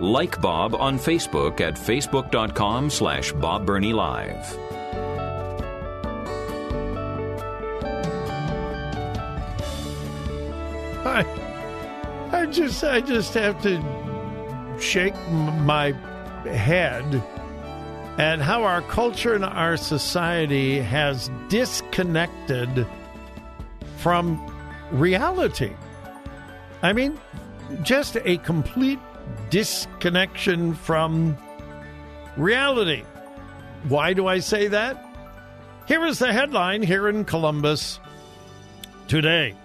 Like Bob on Facebook at facebook.com slash Bob Burney Live. I, I just, I just have to shake my head at how our culture and our society has disconnected from reality. I mean, just a complete disconnection from reality. Why do I say that? Here is the headline here in Columbus today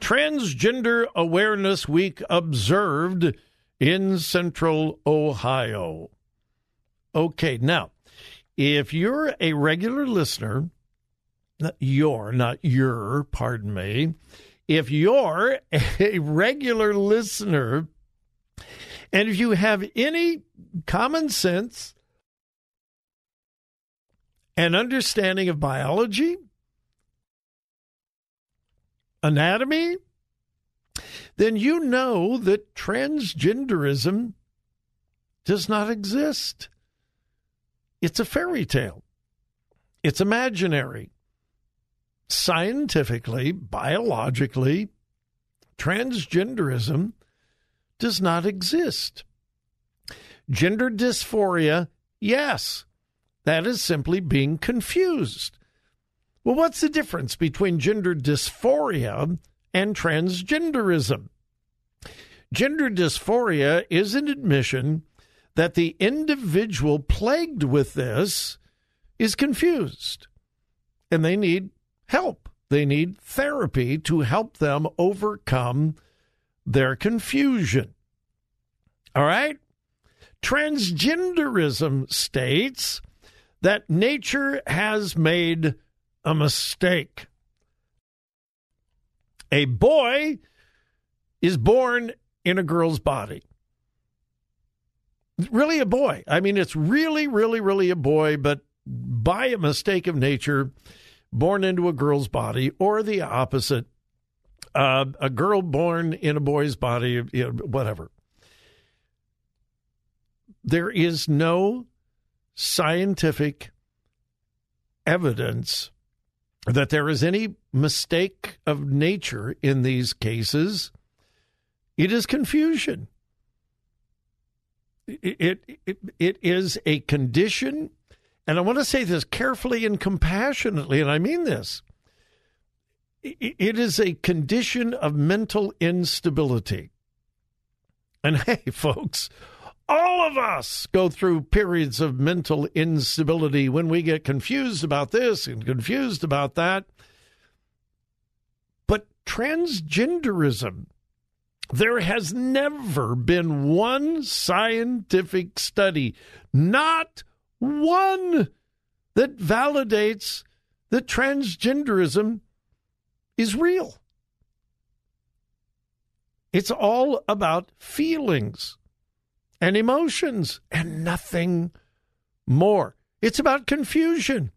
Transgender Awareness Week observed in Central Ohio. Okay, now, if you're a regular listener, not your, not your, pardon me, if you're a regular listener, and if you have any common sense and understanding of biology, anatomy, then you know that transgenderism does not exist. It's a fairy tale. It's imaginary. Scientifically, biologically, transgenderism does not exist. Gender dysphoria, yes, that is simply being confused. Well, what's the difference between gender dysphoria and transgenderism? Gender dysphoria is an admission that the individual plagued with this is confused and they need help. They need therapy to help them overcome their confusion. All right? Transgenderism states that nature has made a mistake. A boy is born in a girl's body. Really a boy. I mean, it's really, really, really a boy, but by a mistake of nature, born into a girl's body, or the opposite, uh, a girl born in a boy's body, you know, whatever. There is no scientific evidence that there is any mistake of nature in these cases. It is confusion. It, it, it, it is a condition, and I want to say this carefully and compassionately, and I mean this. It is a condition of mental instability. And hey, folks, all of us go through periods of mental instability when we get confused about this and confused about that. But transgenderism, there has never been one scientific study, not one, that validates that transgenderism is real. It's all about feelings and emotions and nothing more. It's about confusion.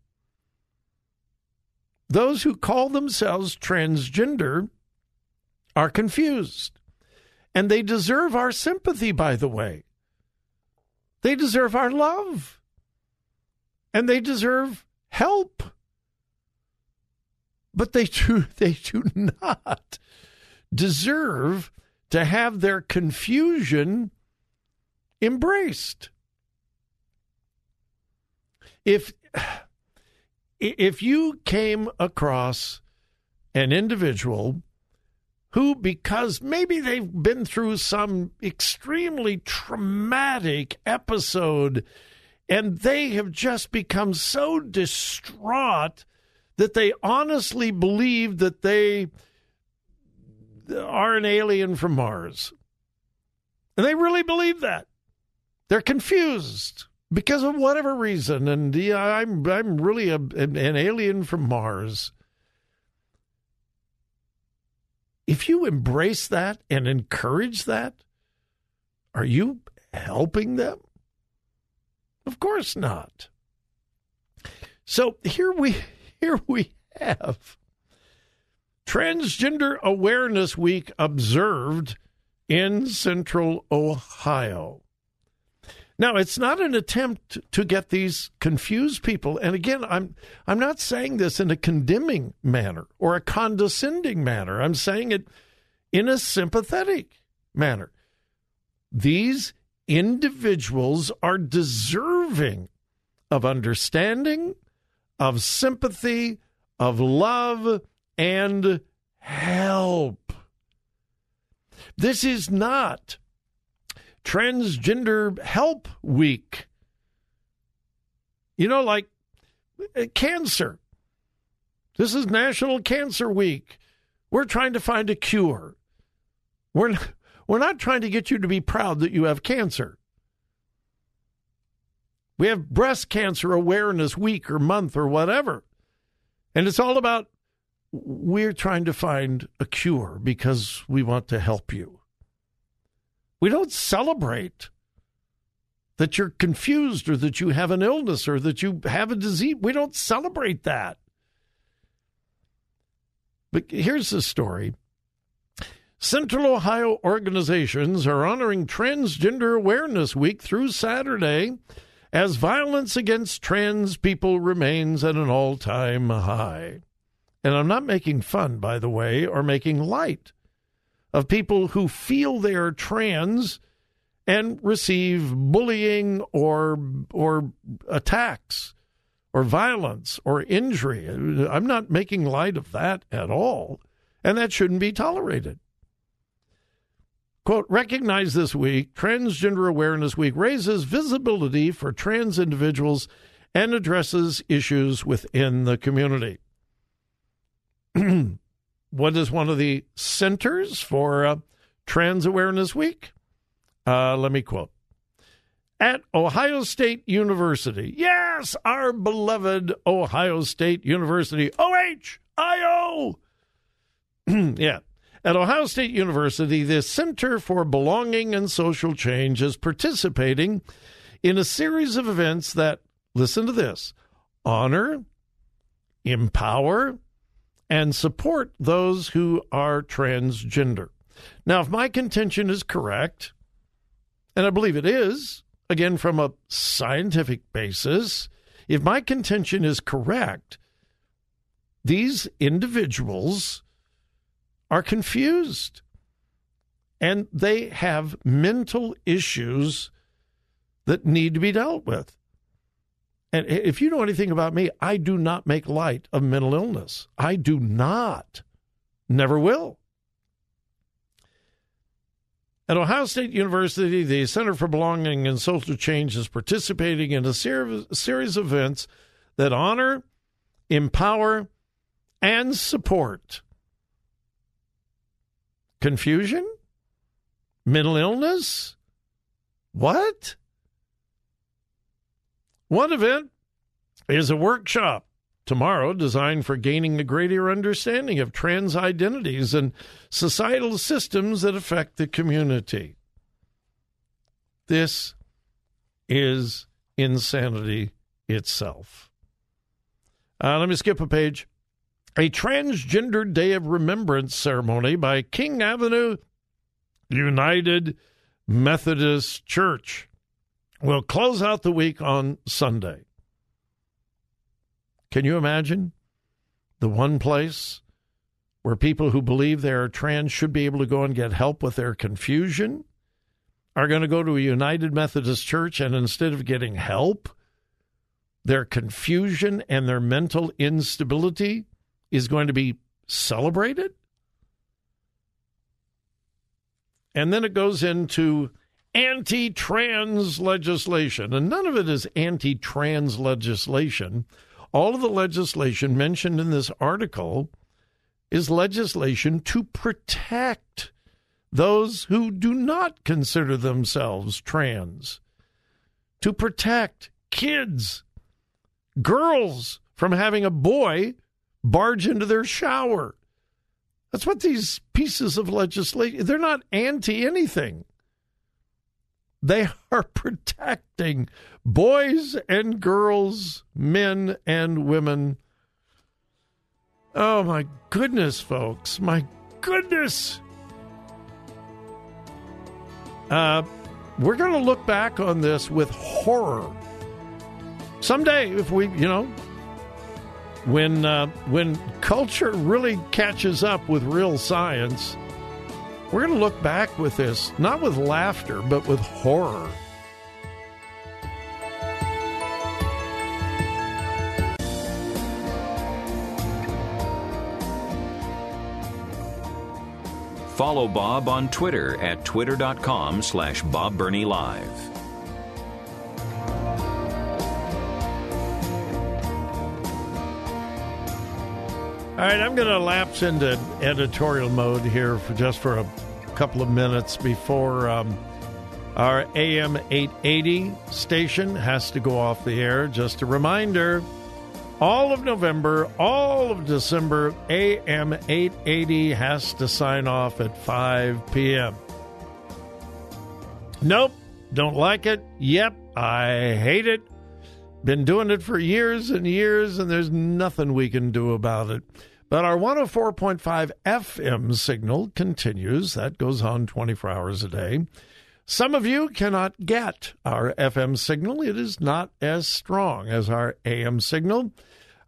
Those who call themselves transgender are confused. And they deserve our sympathy, by the way. They deserve our love. And they deserve help. But they do, they do not deserve to have their confusion embraced. If if you came across an individual who, because maybe they've been through some extremely traumatic episode and they have just become so distraught that they honestly believe that they are an alien from Mars. And they really believe that. They're confused because of whatever reason. And yeah, I'm I'm really a, an, an alien from Mars. If you embrace that and encourage that, are you helping them? Of course not. So here we here we have Transgender Awareness Week observed in Central Ohio. Now, it's not an attempt to get these confused people. And again, I'm I'm not saying this in a condemning manner or a condescending manner. I'm saying it in a sympathetic manner. These individuals are deserving of understanding, of sympathy, of love, and help. This is not Transgender Help Week. You know, like uh, cancer. This is National Cancer Week. We're trying to find a cure. We're we're not trying to get you to be proud that you have cancer. We have Breast Cancer Awareness Week or month or whatever. And it's all about we're trying to find a cure because we want to help you. We don't celebrate that you're confused or that you have an illness or that you have a disease. We don't celebrate that. But here's the story Central Ohio organizations are honoring Transgender Awareness Week through Saturday as violence against trans people remains at an all time high. And I'm not making fun, by the way, or making light of people who feel they are trans and receive bullying or or attacks or violence or injury. I'm not making light of that at all, and that shouldn't be tolerated. Quote, recognize this week, Transgender Awareness Week raises visibility for trans individuals and addresses issues within the community. what is one of the centers for uh, Trans Awareness Week? Uh, let me quote. At Ohio State University. Yes, our beloved Ohio State University. OHIO. yeah. At Ohio State University, the Center for Belonging and Social Change is participating in a series of events that, listen to this, honor, empower, and support those who are transgender. Now, if my contention is correct, and I believe it is, again, from a scientific basis, if my contention is correct, these individuals are confused and they have mental issues that need to be dealt with. And if you know anything about me, I do not make light of mental illness. I do not. Never will. At Ohio State University, the Center for Belonging and Social Change is participating in a ser- series of events that honor, empower, and support confusion, mental illness. What? One event is a workshop tomorrow designed for gaining a greater understanding of trans identities and societal systems that affect the community. This is insanity itself. Uh, let me skip a page. A transgender day of remembrance ceremony by King Avenue United Methodist Church will close out the week on Sunday. Can you imagine the one place where people who believe they are trans should be able to go and get help with their confusion are going to go to a United Methodist Church and instead of getting help, their confusion and their mental instability is going to be celebrated? And then it goes into anti trans legislation. And none of it is anti trans legislation. All of the legislation mentioned in this article is legislation to protect those who do not consider themselves trans, to protect kids, girls from having a boy barge into their shower. That's what these pieces of legislation, they're not anti anything. They are protecting boys and girls, men and women. Oh my goodness, folks. My goodness. Uh, we're going to look back on this with horror. Someday, if we, you know, when uh, when culture really catches up with real science, we're going to look back with this not with laughter but with horror. Follow Bob on Twitter at twitter.com slash Bob Live. All right, I'm going to lapse into editorial mode here for just for a couple of minutes before um, our AM 880 station has to go off the air. Just a reminder all of November, all of December, AM 880 has to sign off at 5 p.m. Nope, don't like it. Yep, I hate it. Been doing it for years and years, and there's nothing we can do about it. But our 104.5 FM signal continues. That goes on 24 hours a day. Some of you cannot get our FM signal. It is not as strong as our AM signal,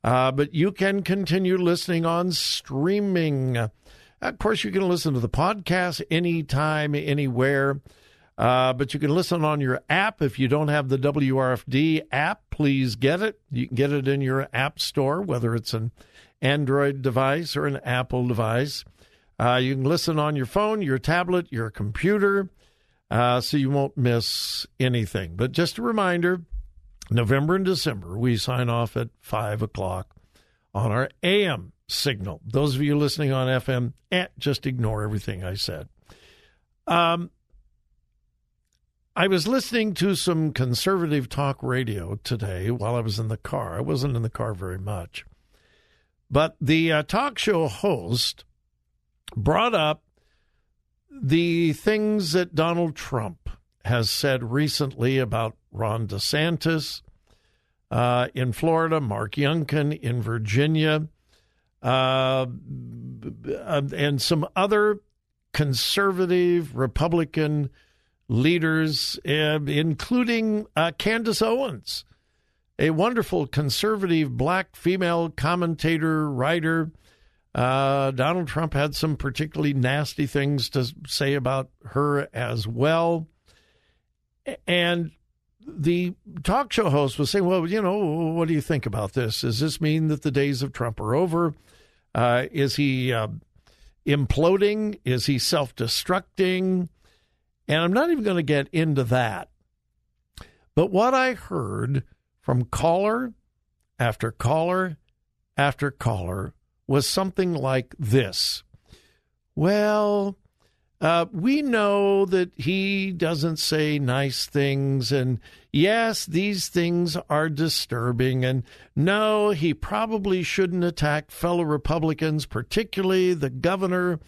uh, but you can continue listening on streaming. Of course, you can listen to the podcast anytime, anywhere. Uh, but you can listen on your app. If you don't have the WRFD app, please get it. You can get it in your app store, whether it's an Android device or an Apple device. Uh, you can listen on your phone, your tablet, your computer, uh, so you won't miss anything. But just a reminder November and December, we sign off at 5 o'clock on our AM signal. Those of you listening on FM, eh, just ignore everything I said. Um, I was listening to some conservative talk radio today while I was in the car. I wasn't in the car very much. But the uh, talk show host brought up the things that Donald Trump has said recently about Ron DeSantis uh, in Florida, Mark Youngkin in Virginia, uh, and some other conservative Republican leaders, uh, including uh, Candace Owens, a wonderful conservative black female commentator, writer. Uh, Donald Trump had some particularly nasty things to say about her as well. And the talk show host was saying, Well, you know, what do you think about this? Does this mean that the days of Trump are over? Uh, is he uh, imploding? Is he self destructing? And I'm not even going to get into that. But what I heard from caller after caller after caller was something like this Well, uh, we know that he doesn't say nice things, and yes, these things are disturbing, and no, he probably shouldn't attack fellow Republicans, particularly the governor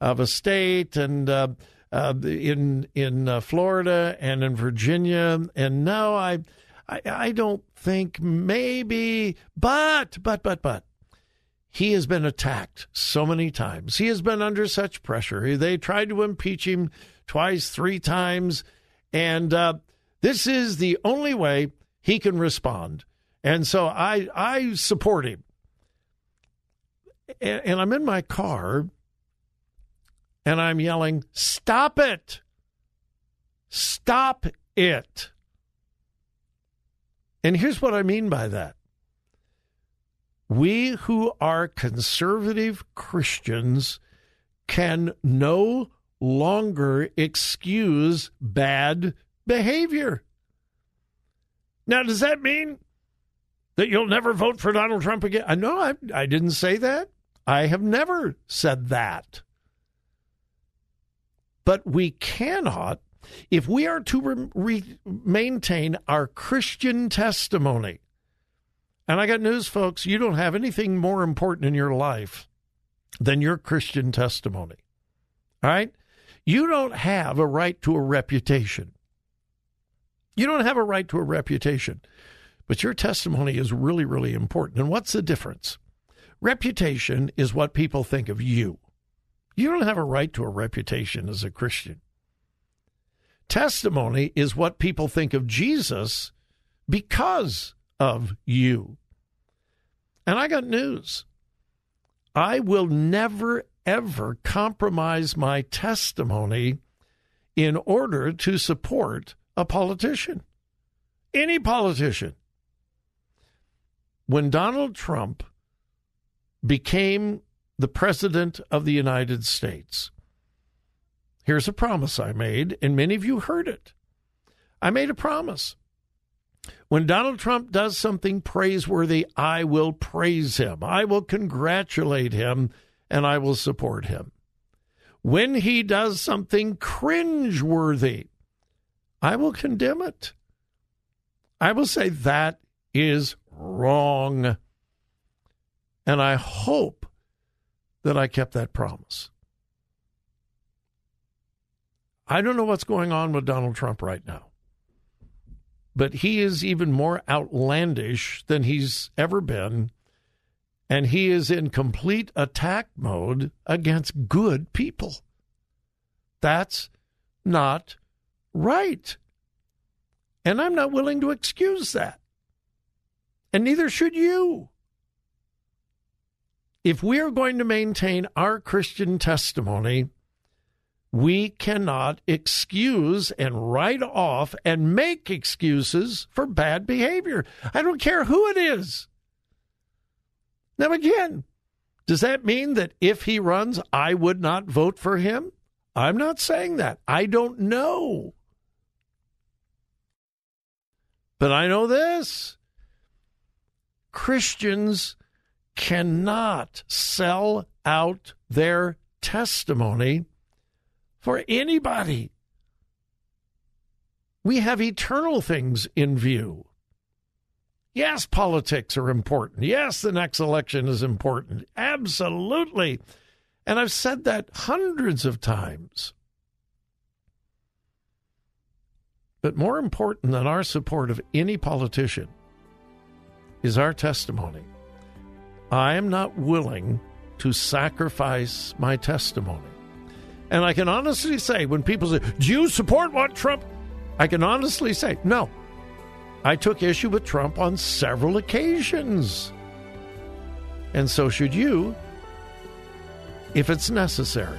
of a state, and uh, uh, in in uh, Florida and in Virginia. And now I, I I don't think maybe, but but but but he has been attacked so many times. He has been under such pressure. They tried to impeach him twice, three times, and uh, this is the only way he can respond. And so I I support him. And, and I'm in my car and I'm yelling, Stop it! Stop it! And here's what I mean by that. We who are conservative Christians can no longer excuse bad behavior. Now, does that mean that you'll never vote for Donald Trump again? No, I, I didn't say that. I have never said that. But we cannot, if we are to re- re- maintain our Christian testimony, and I got news, folks, you don't have anything more important in your life than your Christian testimony. All right? You don't have a right to a reputation. You don't have a right to a reputation, but your testimony is really, really important. And what's the difference? Reputation is what people think of you. You don't have a right to a reputation as a Christian. Testimony is what people think of Jesus because of you. And I got news. I will never, ever compromise my testimony in order to support a politician, any politician. When Donald Trump became the President of the United States, here's a promise I made, and many of you heard it. I made a promise. When Donald Trump does something praiseworthy, I will praise him. I will congratulate him and I will support him. When he does something cringeworthy, I will condemn it. I will say that is wrong. And I hope that I kept that promise. I don't know what's going on with Donald Trump right now, but he is even more outlandish than he's ever been. And he is in complete attack mode against good people. That's not right. And I'm not willing to excuse that. And neither should you. If we are going to maintain our Christian testimony, we cannot excuse and write off and make excuses for bad behavior. I don't care who it is. Now, again, does that mean that if he runs, I would not vote for him? I'm not saying that. I don't know. But I know this Christians cannot sell out their testimony for anybody. We have eternal things in view. Yes, politics are important. Yes, the next election is important. Absolutely. And I've said that hundreds of times. But more important than our support of any politician is our testimony. I am not willing to sacrifice my testimony. And I can honestly say, when people say, Do you support what Trump? I can honestly say, No. I took issue with Trump on several occasions. And so should you if it's necessary.